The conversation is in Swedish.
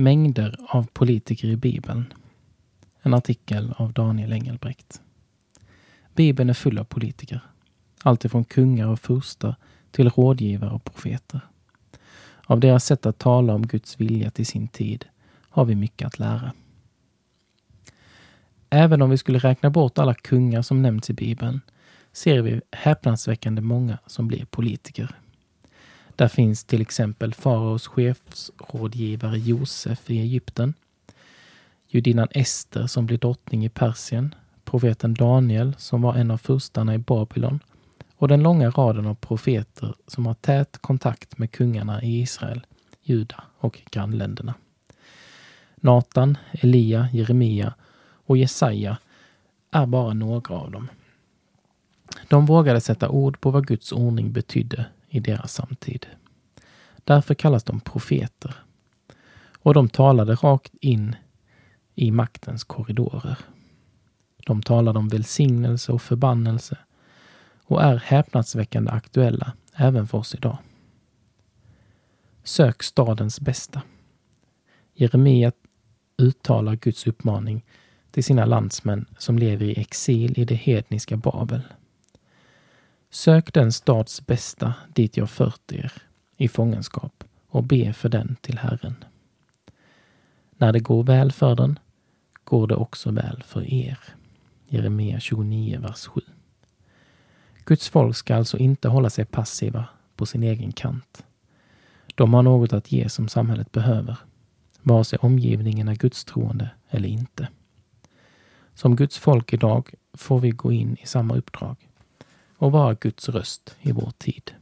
Mängder av politiker i Bibeln. En artikel av Daniel Engelbrekt. Bibeln är full av politiker. Alltifrån kungar och furstar till rådgivare och profeter. Av deras sätt att tala om Guds vilja till sin tid har vi mycket att lära. Även om vi skulle räkna bort alla kungar som nämns i Bibeln ser vi häpnadsväckande många som blir politiker. Där finns till exempel faraos chefsrådgivare Josef i Egypten, judinnan Ester som blir drottning i Persien, profeten Daniel som var en av furstarna i Babylon och den långa raden av profeter som har tät kontakt med kungarna i Israel, Juda och grannländerna. Natan, Elia, Jeremia och Jesaja är bara några av dem. De vågade sätta ord på vad Guds ordning betydde i deras samtid. Därför kallas de profeter. Och de talade rakt in i maktens korridorer. De talade om välsignelse och förbannelse och är häpnadsväckande aktuella även för oss idag. Sök stadens bästa. Jeremia uttalar Guds uppmaning till sina landsmän som lever i exil i det hedniska Babel. Sök den stads bästa dit jag fört er i fångenskap och be för den till Herren. När det går väl för den går det också väl för er. Jeremia 29, vers 7. Guds folk ska alltså inte hålla sig passiva på sin egen kant. De har något att ge som samhället behöver, vare sig omgivningen är gudstroende eller inte. Som Guds folk idag får vi gå in i samma uppdrag och vara Guds röst i vår tid.